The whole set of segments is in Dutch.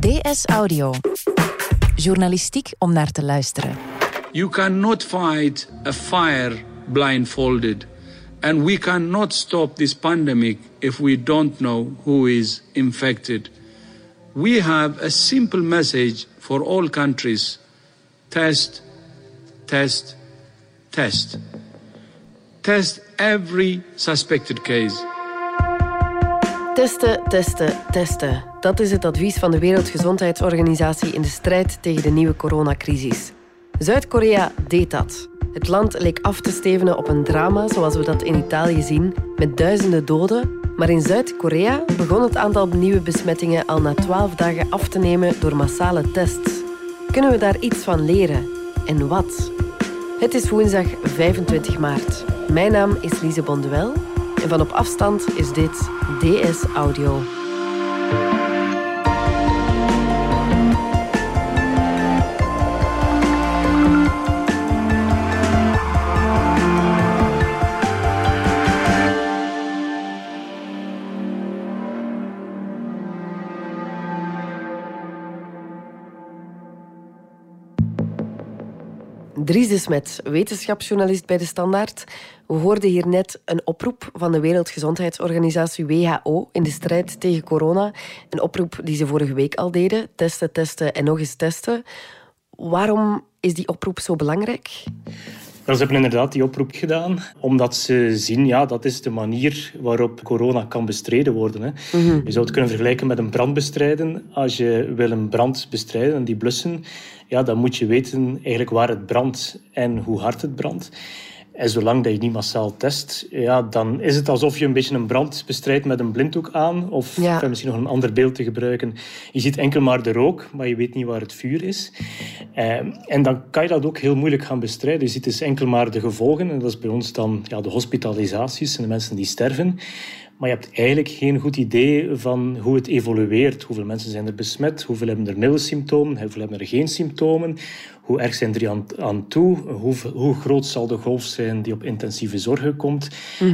DS Audio. Journalistiek om naar te luisteren. You cannot fight a fire blindfolded. And we cannot stop this pandemic if we don't know who is infected. We have a simple message for all countries test, test, test. Test every suspected case. Testen, testen, testen. Dat is het advies van de Wereldgezondheidsorganisatie in de strijd tegen de nieuwe coronacrisis. Zuid-Korea deed dat. Het land leek af te stevenen op een drama zoals we dat in Italië zien, met duizenden doden. Maar in Zuid-Korea begon het aantal nieuwe besmettingen al na twaalf dagen af te nemen door massale tests. Kunnen we daar iets van leren? En wat? Het is woensdag 25 maart. Mijn naam is Lise Bonduel en van op afstand is dit DS Audio. Dries de Smet, wetenschapsjournalist bij De Standaard. We hoorden hier net een oproep van de Wereldgezondheidsorganisatie WHO in de strijd tegen corona. Een oproep die ze vorige week al deden. Testen, testen en nog eens testen. Waarom is die oproep zo belangrijk? Ze hebben inderdaad die oproep gedaan, omdat ze zien, ja, dat is de manier waarop corona kan bestreden worden. Hè. Je zou het kunnen vergelijken met een brand bestrijden. Als je wil een brand bestrijden en die blussen, ja, dan moet je weten eigenlijk waar het brandt en hoe hard het brandt. En zolang dat je niet massaal test, ja, dan is het alsof je een beetje een brand bestrijdt met een blinddoek aan. Of Ja. misschien nog een ander beeld te gebruiken. Je ziet enkel maar de rook, maar je weet niet waar het vuur is. Eh, en dan kan je dat ook heel moeilijk gaan bestrijden. Je ziet dus enkel maar de gevolgen. En dat is bij ons dan ja, de hospitalisaties en de mensen die sterven. Maar je hebt eigenlijk geen goed idee van hoe het evolueert. Hoeveel mensen zijn er besmet? Hoeveel hebben er milde symptomen? Hoeveel hebben er geen symptomen? Hoe erg zijn er aan, aan toe? Hoe, hoe groot zal de golf zijn die op intensieve zorgen komt?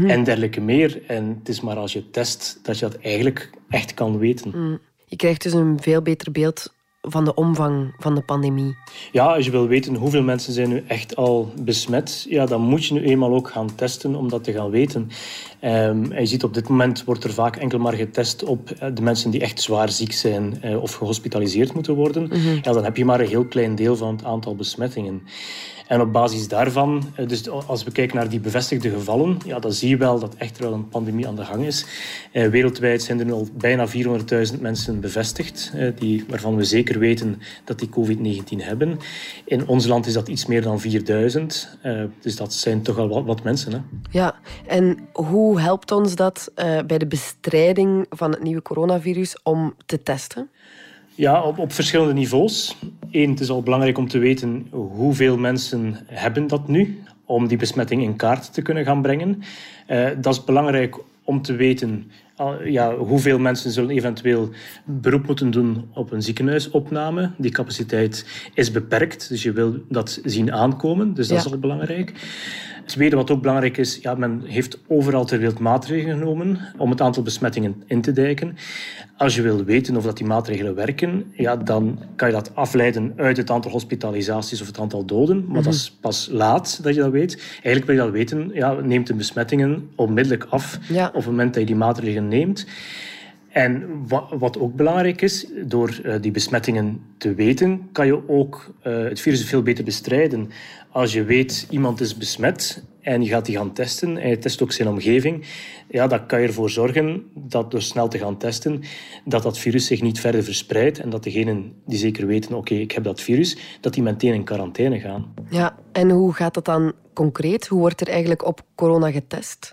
En dergelijke meer. En het is maar als je test dat je dat eigenlijk echt kan weten. Je krijgt dus een veel beter beeld van de omvang van de pandemie. Ja, als je wil weten hoeveel mensen zijn nu echt al besmet, ja, dan moet je nu eenmaal ook gaan testen om dat te gaan weten. Ehm, en je ziet op dit moment wordt er vaak enkel maar getest op eh, de mensen die echt zwaar ziek zijn eh, of gehospitaliseerd moeten worden. Ja, dan heb je maar een heel klein deel van het aantal besmettingen. En op basis daarvan, eh, dus als we kijken naar die bevestigde gevallen, ja, dan zie je wel dat echt wel een pandemie aan de gang is. Eh, wereldwijd zijn er al bijna 400.000 mensen bevestigd, eh, die, waarvan we zeker weten dat die COVID-19 hebben. In ons land is dat iets meer dan 4000, eh, dus dat zijn toch al wat, wat mensen. Hè? Ja, en hoe helpt ons dat bij de bestrijding van het nieuwe coronavirus om te testen? Ja, op, op verschillende niveaus. Eén, het is al belangrijk om te weten hoeveel mensen hebben dat nu, om die besmetting in kaart te kunnen gaan brengen. Eh, dat is belangrijk om te weten ja, hoeveel mensen zullen eventueel beroep moeten doen op een ziekenhuisopname. Die capaciteit is beperkt, dus je wil dat zien aankomen. Dus dat Ja. is al belangrijk. Het tweede wat ook belangrijk is, ja, men heeft overal ter wereld maatregelen genomen om het aantal besmettingen in te dijken. Als je wil weten of dat die maatregelen werken, ja, dan kan je dat afleiden uit het aantal hospitalisaties of het aantal doden. Maar dat is pas laat dat je dat weet. Eigenlijk wil je dat weten, ja, neemt de besmettingen onmiddellijk af Ja. op het moment dat je die maatregelen neemt. En wa- wat ook belangrijk is, door eh, die besmettingen te weten, kan je ook eh, het virus veel beter bestrijden. Als je weet iemand is besmet en je gaat die gaan testen en je test ook zijn omgeving, ja, dan kan je ervoor zorgen dat door snel te gaan testen, dat dat virus zich niet verder verspreidt en dat degenen die zeker weten, oké, ik heb dat virus, dat die meteen in quarantaine gaan. Ja, en hoe gaat dat dan concreet? Hoe wordt er eigenlijk op corona getest?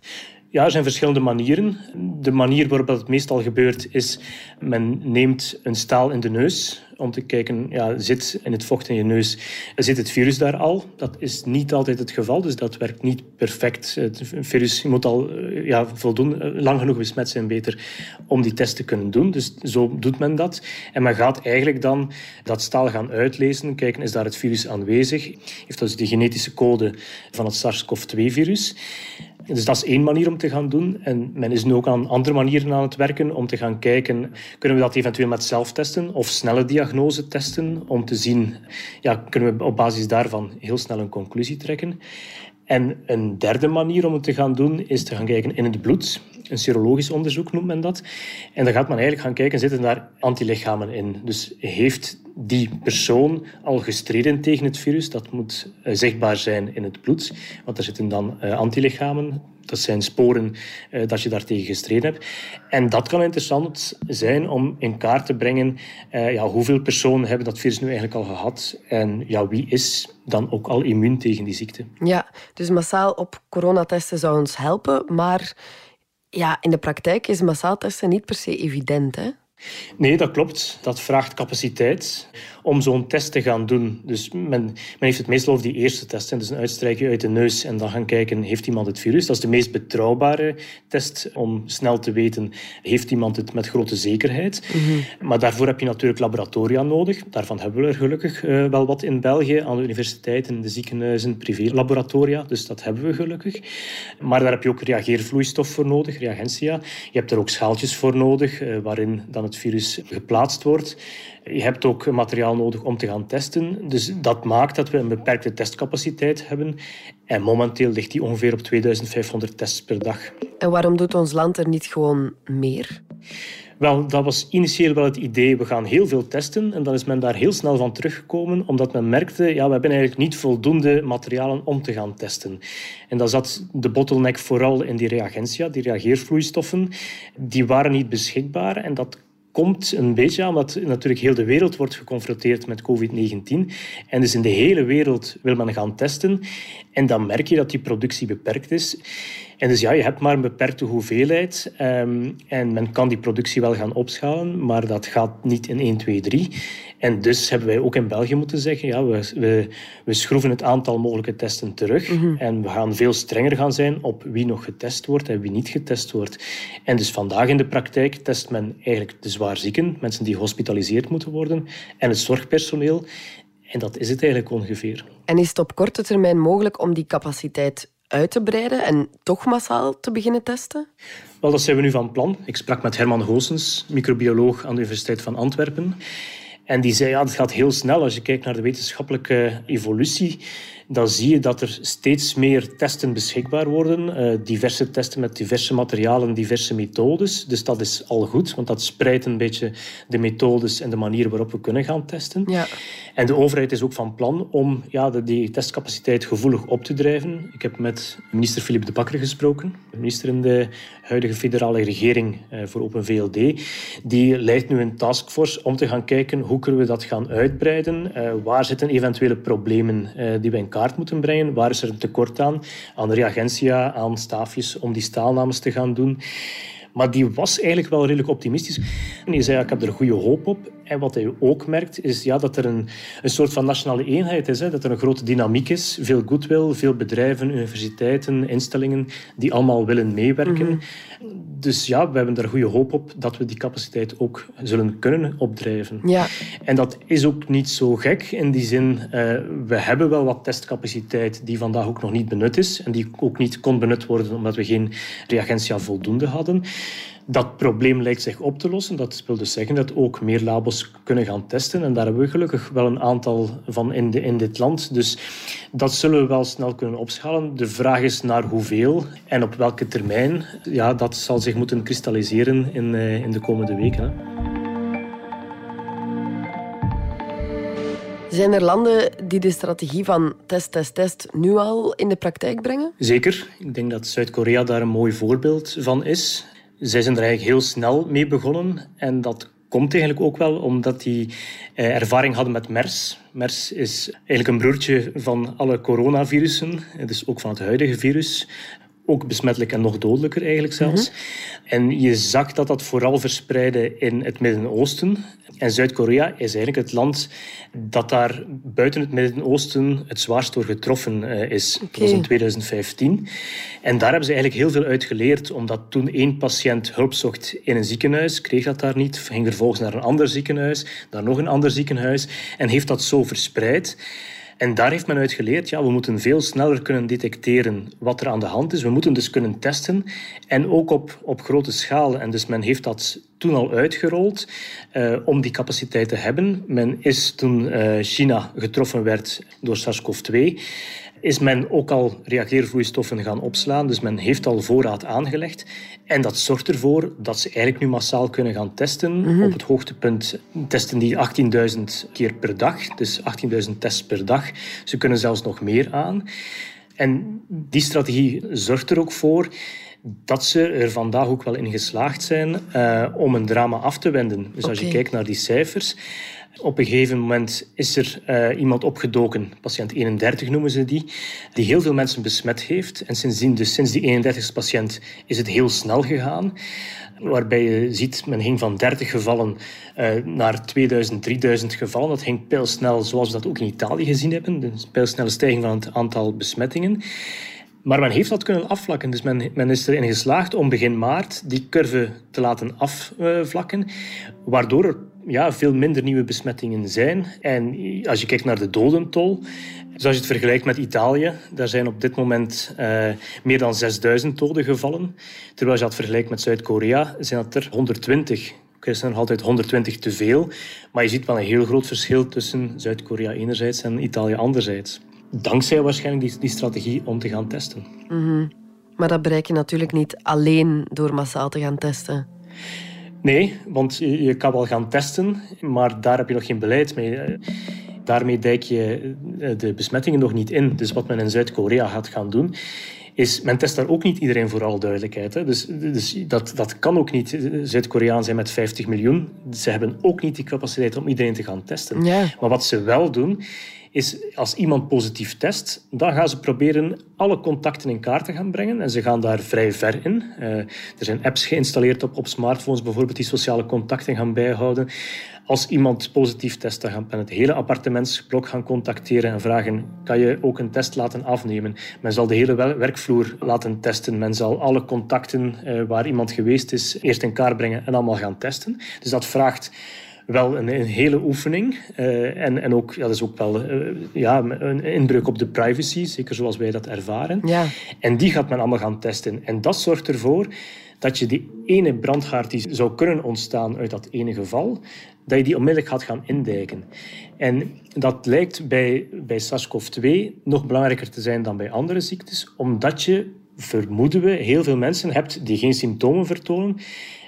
Ja, er zijn verschillende manieren. De manier waarop dat het meestal gebeurt is, men neemt een staal in de neus om te kijken, ja, zit in het vocht in je neus, zit het virus daar al? Dat is niet altijd het geval, dus dat werkt niet perfect. Het virus moet al eh, ja, voldoende, eh, lang genoeg besmet zijn beter om die test te kunnen doen. Dus zo doet men dat. En men gaat eigenlijk dan dat staal gaan uitlezen, kijken, is daar het virus aanwezig? Heeft dat dus de genetische code van het SARS-CoV-2-virus? Dus dat is één manier om te gaan doen. En men is nu ook aan andere manieren aan het werken om te gaan kijken, kunnen we dat eventueel met zelftesten of snelle diagnose testen, om te zien, ja, kunnen we op basis daarvan heel snel een conclusie trekken. En een derde manier om het te gaan doen is te gaan kijken in het bloed. Een serologisch onderzoek noemt men dat. En dan gaat men eigenlijk gaan kijken, zitten daar antilichamen in? Dus heeft die persoon al gestreden tegen het virus? Dat moet eh, zichtbaar zijn in het bloed, want er zitten dan uh, antilichamen. Dat zijn sporen uh, dat je daartegen gestreden hebt. En dat kan interessant zijn om in kaart te brengen ja, hoeveel personen hebben dat virus nu eigenlijk al gehad en ja, wie is dan ook al immuun tegen die ziekte. Ja, dus massaal op coronatesten zou ons helpen, maar ja, in de praktijk is massaal testen niet per se evident. Hè? Nee, dat klopt. Dat vraagt capaciteit om zo'n test te gaan doen. Dus men, men heeft het meestal over die eerste test. Dus een uitstrijkje uit de neus en dan gaan kijken, heeft iemand het virus? Dat is de meest betrouwbare test om snel te weten, heeft iemand het met grote zekerheid? Mhm. Maar daarvoor heb je natuurlijk laboratoria nodig. Daarvan hebben we er gelukkig uh, wel wat in België, aan de universiteiten, de ziekenhuizen, privé-laboratoria. Dus dat hebben we gelukkig. Maar daar heb je ook reageervloeistof voor nodig, reagentia. Je hebt er ook schaaltjes voor nodig, uh, waarin dan het virus geplaatst wordt. Je hebt ook materiaal nodig om te gaan testen. Dus dat maakt dat we een beperkte testcapaciteit hebben. En momenteel ligt die ongeveer op 2500 tests per dag. En waarom doet ons land er niet gewoon meer? Wel, dat was initieel wel het idee. We gaan heel veel testen. En dan is men daar heel snel van teruggekomen, omdat men merkte, ja, we hebben eigenlijk niet voldoende materialen om te gaan testen. En dan zat de bottleneck vooral in die reagentia, die reageervloeistoffen. Die waren niet beschikbaar en dat komt een beetje omdat natuurlijk heel de wereld wordt geconfronteerd met COVID-19. En dus in de hele wereld wil men gaan testen. En dan merk je dat die productie beperkt is. En dus ja, je hebt maar een beperkte hoeveelheid. Um, en men kan die productie wel gaan opschalen, maar dat gaat niet in 1, 2, 3. En dus hebben wij ook in België moeten zeggen, ja, we, we, we schroeven het aantal mogelijke testen terug. Mm -hmm. En we gaan veel strenger gaan zijn op wie nog getest wordt en wie niet getest wordt. En dus vandaag in de praktijk test men eigenlijk de zwaarzieken, mensen die gehospitaliseerd moeten worden, en het zorgpersoneel. En dat is het eigenlijk ongeveer. En is het op korte termijn mogelijk om die capaciteit uit te breiden en toch massaal te beginnen testen? Wel, dat zijn we nu van plan. Ik sprak met Herman Goossens, microbioloog aan de Universiteit van Antwerpen. En die zei, ja, het gaat heel snel. Als je kijkt naar de wetenschappelijke evolutie, dan zie je dat er steeds meer testen beschikbaar worden. Uh, diverse testen met diverse materialen, diverse methodes. Dus dat is al goed, want dat spreidt een beetje de methodes en de manier waarop we kunnen gaan testen. Ja. En de overheid is ook van plan om ja, de, die testcapaciteit gevoelig op te drijven. Ik heb met minister Philippe de Bakker gesproken, minister in de huidige federale regering uh, voor Open VLD. Die leidt nu een taskforce om te gaan kijken hoe kunnen we dat gaan uitbreiden. Uh, waar zitten eventuele problemen die we in kaart moeten brengen. Waar is er een tekort aan? Aan reagentia, aan staafjes om die staalnames te gaan doen. Maar die was eigenlijk wel redelijk optimistisch. En die zei, ik heb er goede hoop op. En wat hij ook merkt, is ja, dat er een, een soort van nationale eenheid is. Hè? Dat er een grote dynamiek is. Veel goodwill, veel bedrijven, universiteiten, instellingen die allemaal willen meewerken. Mhm. Dus ja, we hebben er goede hoop op dat we die capaciteit ook zullen kunnen opdrijven. Ja. En dat is ook niet zo gek. In die zin, uh, we hebben wel wat testcapaciteit die vandaag ook nog niet benut is. En die ook niet kon benut worden omdat we geen reagentia voldoende hadden. Dat probleem lijkt zich op te lossen. Dat wil dus zeggen dat ook meer labos kunnen gaan testen. En daar hebben we gelukkig wel een aantal van in, de, in dit land. Dus dat zullen we wel snel kunnen opschalen. De vraag is naar hoeveel en op welke termijn. Ja, dat zal zich moeten kristalliseren in, uh, in de komende weken. Zijn er landen die de strategie van test, test, test nu al in de praktijk brengen? Zeker. Ik denk dat Zuid-Korea daar een mooi voorbeeld van is. Zij zijn er eigenlijk heel snel mee begonnen. En dat komt eigenlijk ook wel omdat die eh, ervaring hadden met MERS. MERS is eigenlijk een broertje van alle coronavirussen, dus ook van het huidige virus. Ook besmettelijk en nog dodelijker eigenlijk zelfs. Mhm. En je zag dat dat vooral verspreidde in het Midden-Oosten. En Zuid-Korea is eigenlijk het land dat daar buiten het Midden-Oosten het zwaarst door getroffen uh, is. Okay. Dat was in 2015. En daar hebben ze eigenlijk heel veel uit geleerd, omdat toen één patiënt hulp zocht in een ziekenhuis, kreeg dat daar niet, ging vervolgens naar een ander ziekenhuis, naar nog een ander ziekenhuis en heeft dat zo verspreid. En daar heeft men uit geleerd, ja, we moeten veel sneller kunnen detecteren wat er aan de hand is. We moeten dus kunnen testen en ook op, op grote schaal. En dus men heeft dat toen al uitgerold uh, om die capaciteit te hebben. Men is toen uh, China getroffen werd door SARS-CoV-2 is men ook al reageervloeistoffen gaan opslaan. Dus men heeft al voorraad aangelegd. En dat zorgt ervoor dat ze eigenlijk nu massaal kunnen gaan testen. Mhm. Op het hoogtepunt testen die 18.000 keer per dag. Dus 18.000 tests per dag. Ze kunnen zelfs nog meer aan. En die strategie zorgt er ook voor dat ze er vandaag ook wel in geslaagd zijn uh, om een drama af te wenden. Dus als je kijkt naar die cijfers, op een gegeven moment is er uh, iemand opgedoken, patiënt 31 noemen ze die, die heel veel mensen besmet heeft. En dus sinds die 31ste patiënt, is het heel snel gegaan. Waarbij je ziet, men ging van 30 gevallen uh, naar 2000, 3000 gevallen. Dat ging pijlsnel, zoals we dat ook in Italië gezien hebben. Een pijlsnelle stijging van het aantal besmettingen. Maar men heeft dat kunnen afvlakken. Dus men, men is erin geslaagd om begin maart die curve te laten afvlakken. Waardoor er ja, veel minder nieuwe besmettingen zijn. En als je kijkt naar de dodentol, dus als je het vergelijkt met Italië, daar zijn op dit moment uh, meer dan 6000 doden gevallen. Terwijl je dat vergelijkt met Zuid-Korea, zijn dat er 120. Er zijn nog altijd 120 te veel. Maar je ziet wel een heel groot verschil tussen Zuid-Korea enerzijds en Italië anderzijds. Dankzij waarschijnlijk die, die strategie om te gaan testen. Mm Maar dat bereik je natuurlijk niet alleen door massaal te gaan testen. Nee, want je, kan wel gaan testen, maar daar heb je nog geen beleid mee. Daarmee dijk je eh, de besmettingen nog niet in. Dus wat men in Zuid-Korea gaat gaan doen, is, men test daar ook niet iedereen voor alle duidelijkheid. Hè. Dus, dus dat, dat kan ook niet. Zuid-Koreaan zijn met 50 miljoen. Ze hebben ook niet die capaciteit om iedereen te gaan testen. Ja. Maar wat ze wel doen, is als iemand positief test, dan gaan ze proberen alle contacten in kaart te gaan brengen. En ze gaan daar vrij ver in. Uh, er zijn apps geïnstalleerd op, op smartphones, bijvoorbeeld die sociale contacten gaan bijhouden. Als iemand positief test, dan gaan men het hele appartementsblok gaan contacteren en vragen: kan je ook een test laten afnemen? Men zal de hele werkvloer laten testen. Men zal alle contacten uh, waar iemand geweest is eerst in kaart brengen en allemaal gaan testen. Dus dat vraagt wel een, een hele oefening. Uh, en, en ook, ja, dat is ook wel uh, ja, een inbreuk op de privacy, zeker zoals wij dat ervaren. Ja. En die gaat men allemaal gaan testen. En dat zorgt ervoor dat je die ene brandhaard die zou kunnen ontstaan uit dat ene geval, dat je die onmiddellijk gaat gaan indijken. En dat lijkt bij, bij SARS-CoV-2 nog belangrijker te zijn dan bij andere ziektes, omdat je, vermoeden we, heel veel mensen hebt die geen symptomen vertonen,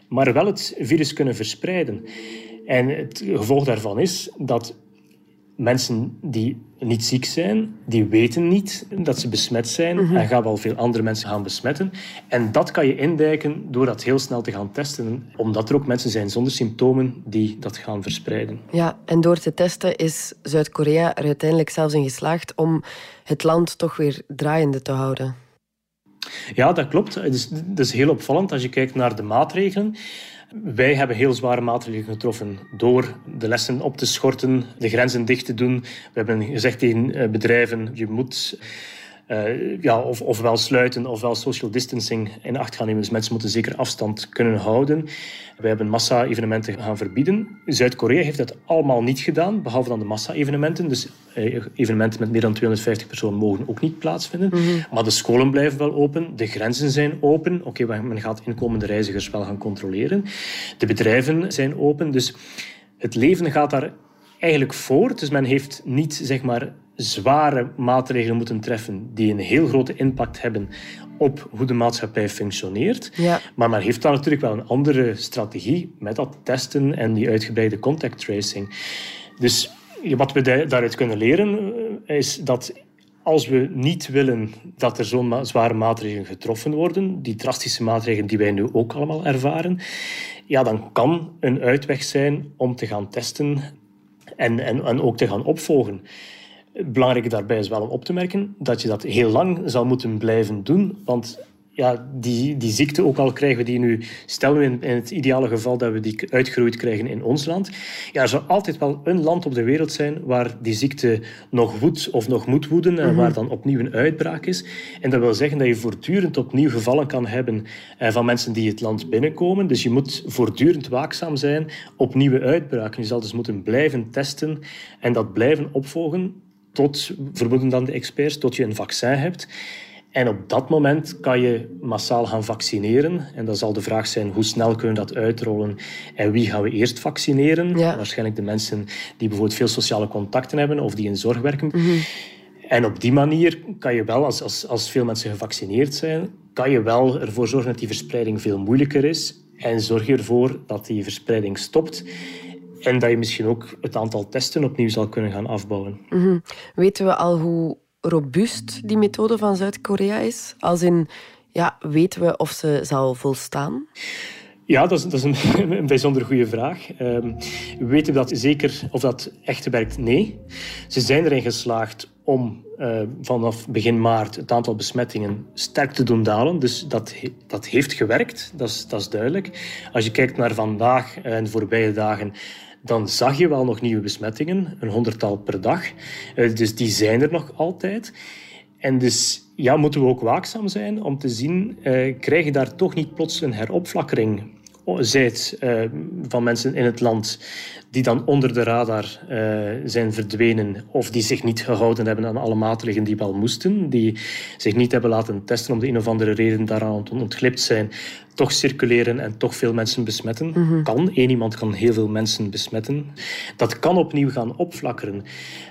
maar wel het virus kunnen verspreiden. En het gevolg daarvan is dat mensen die niet ziek zijn, die weten niet dat ze besmet zijn mhm. en gaan wel veel andere mensen gaan besmetten. En dat kan je indijken door dat heel snel te gaan testen, omdat er ook mensen zijn zonder symptomen die dat gaan verspreiden. Ja, en door te testen is Zuid-Korea er uiteindelijk zelfs in geslaagd om het land toch weer draaiende te houden. Ja, dat klopt. Het is, dat is heel opvallend als je kijkt naar de maatregelen. Wij hebben heel zware maatregelen getroffen door de lessen op te schorten, de grenzen dicht te doen. We hebben gezegd tegen eh, bedrijven, je moet uh, ja, of, ofwel sluiten ofwel social distancing in acht gaan nemen. Dus mensen moeten zeker afstand kunnen houden. Wij hebben massa-evenementen gaan verbieden. Zuid-Korea heeft dat allemaal niet gedaan, behalve dan de massa-evenementen. Dus eh, evenementen met meer dan 250 personen mogen ook niet plaatsvinden. Mhm. Maar de scholen blijven wel open, de grenzen zijn open. Oké, men gaat inkomende reizigers wel gaan controleren. De bedrijven zijn open, dus het leven gaat daar eigenlijk voort. Dus men heeft niet zeg maar, zware maatregelen moeten treffen die een heel grote impact hebben op hoe de maatschappij functioneert. Ja. Maar men heeft dan natuurlijk wel een andere strategie met dat testen en die uitgebreide contact tracing. Dus wat we daaruit kunnen leren eh, is dat als we niet willen dat er zo'n zware maatregelen getroffen worden, die drastische maatregelen die wij nu ook allemaal ervaren, ja, dan kan een uitweg zijn om te gaan testen en, en, en ook te gaan opvolgen. Belangrijk daarbij is wel om op te merken dat je dat heel lang zal moeten blijven doen. Want ja, die, die ziekte, ook al krijgen we die nu, stellen we in, in, het ideale geval dat we die uitgeroeid krijgen in ons land, ja, er zal altijd wel een land op de wereld zijn waar die ziekte nog woedt of nog moet woeden en mhm. waar dan opnieuw een uitbraak is. En dat wil zeggen dat je voortdurend opnieuw gevallen kan hebben eh, van mensen die het land binnenkomen. Dus je moet voortdurend waakzaam zijn op nieuwe uitbraken. Je zal dus moeten blijven testen en dat blijven opvolgen tot, vermoeden dan de experts, tot je een vaccin hebt. En op dat moment kan je massaal gaan vaccineren. En dan zal de vraag zijn, hoe snel kunnen we dat uitrollen? En wie gaan we eerst vaccineren? Waarschijnlijk de mensen die bijvoorbeeld veel sociale contacten hebben of die in zorg werken. Mhm. En op die manier kan je wel, als, als, als veel mensen gevaccineerd zijn, kan je wel ervoor zorgen dat die verspreiding veel moeilijker is. En zorg je ervoor dat die verspreiding stopt. En dat je misschien ook het aantal testen opnieuw zal kunnen gaan afbouwen. Mhm. Weten we al hoe robuust die methode van Zuid-Korea is? Als in, ja, weten we of ze zal volstaan? Ja, dat is, dat is een, bijzonder goede vraag. Um, we weten dat zeker of dat echt werkt? Nee. Ze zijn erin geslaagd om uh, vanaf begin maart het aantal besmettingen sterk te doen dalen. Dus dat, dat heeft gewerkt, dat is, dat is duidelijk. Als je kijkt naar vandaag en de voorbije dagen, dan zag je wel nog nieuwe besmettingen, een honderdtal per dag. Uh, dus die zijn er nog altijd. En dus ja, moeten we ook waakzaam zijn om te zien, uh, krijg je daar toch niet plots een heropflakkering zijt uh, van mensen in het land die dan onder de radar uh, zijn verdwenen of die zich niet gehouden hebben aan alle maatregelen die wel moesten, die zich niet hebben laten testen om de een of andere reden daaraan ontglipt zijn, toch circuleren en toch veel mensen besmetten. Mhm. Kan. Eén iemand kan heel veel mensen besmetten. Dat kan opnieuw gaan opflakkeren.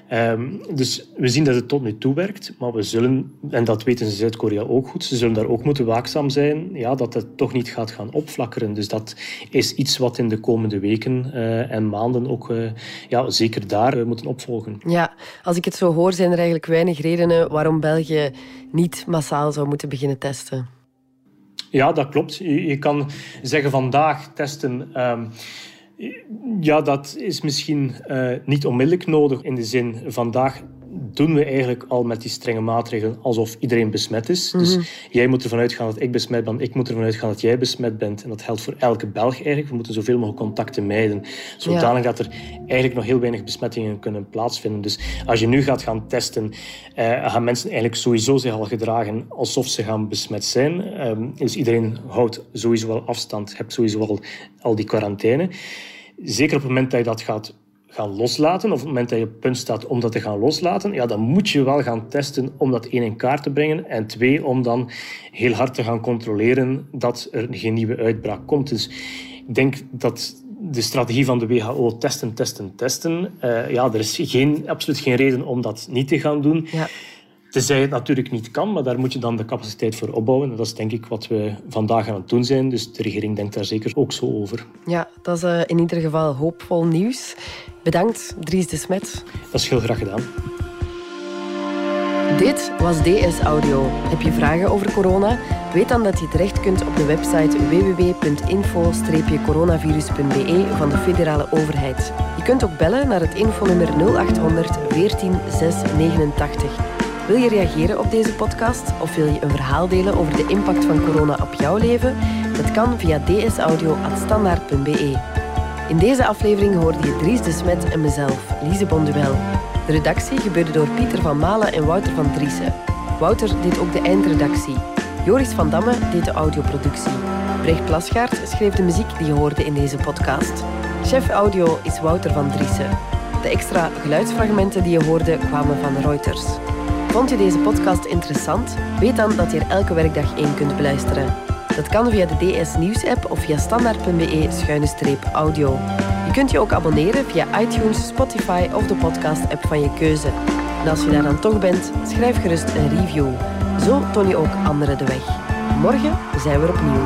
Ehm, dus we zien dat het tot nu toe werkt, maar we zullen, en dat weten ze Zuid-Korea ook goed, ze zullen daar ook moeten waakzaam zijn ja, dat het toch niet gaat gaan opflakkeren. Dus dat is iets wat in de komende weken uh, en maanden ook uh, ja, zeker daar uh, moeten opvolgen. Ja, als ik het zo hoor, zijn er eigenlijk weinig redenen waarom België niet massaal zou moeten beginnen testen. Ja, dat klopt. Je, kan zeggen vandaag testen. Um, ja, dat is misschien uh, niet onmiddellijk nodig in de zin vandaag doen we eigenlijk al met die strenge maatregelen alsof iedereen besmet is. Dus mhm. jij moet ervan uitgaan dat ik besmet ben, ik moet ervan uitgaan dat jij besmet bent. En dat geldt voor elke Belg eigenlijk. We moeten zoveel mogelijk contacten mijden, zodanig dat er eigenlijk nog heel weinig besmettingen kunnen plaatsvinden. Dus als je nu gaat gaan testen, uh, gaan mensen eigenlijk sowieso zich al gedragen alsof ze gaan besmet zijn. Um, dus iedereen houdt sowieso wel afstand, hebt sowieso al, al die quarantaine. Zeker op het moment dat je dat gaat gaan loslaten, of op het moment dat je op punt staat om dat te gaan loslaten, ja, dan moet je wel gaan testen om dat één in kaart te brengen. En twee, om dan heel hard te gaan controleren dat er geen nieuwe uitbraak komt. Dus ik denk dat de strategie van de WHO testen, testen, testen. Uh, ja, er is geen, absoluut geen reden om dat niet te gaan doen. Ja. Tenzij het natuurlijk niet kan, maar daar moet je dan de capaciteit voor opbouwen. En dat is denk ik wat we vandaag aan het doen zijn. Dus de regering denkt daar zeker ook zo over. Ja, dat is uh, in ieder geval hoopvol nieuws. Bedankt, Dries de Smet. Dat is heel graag gedaan. Dit was DS Audio. Heb je vragen over corona? Weet dan dat je terecht kunt op de website www.info-coronavirus.be van de federale overheid. Je kunt ook bellen naar het infonummer 0800 14 689. Wil je reageren op deze podcast of wil je een verhaal delen over de impact van corona op jouw leven? Dat kan via dsaudio.standaard.be. In deze aflevering hoorde je Dries de Smet en mezelf, Lise Bonduel. De redactie gebeurde door Pieter van Malen en Wouter van Driessen. Wouter deed ook de eindredactie. Joris van Damme deed de audioproductie. Brecht Plasgaard schreef de muziek die je hoorde in deze podcast. Chef audio is Wouter van Driessen. De extra geluidsfragmenten die je hoorde kwamen van Reuters. Vond je deze podcast interessant? Weet dan dat je er elke werkdag één kunt beluisteren. Dat kan via de DS Nieuws app of via standaard.be-audio. Je kunt je ook abonneren via iTunes, Spotify of de podcast app van je keuze. En als je daar dan toch bent, schrijf gerust een review. Zo toon je ook anderen de weg. Morgen zijn we opnieuw.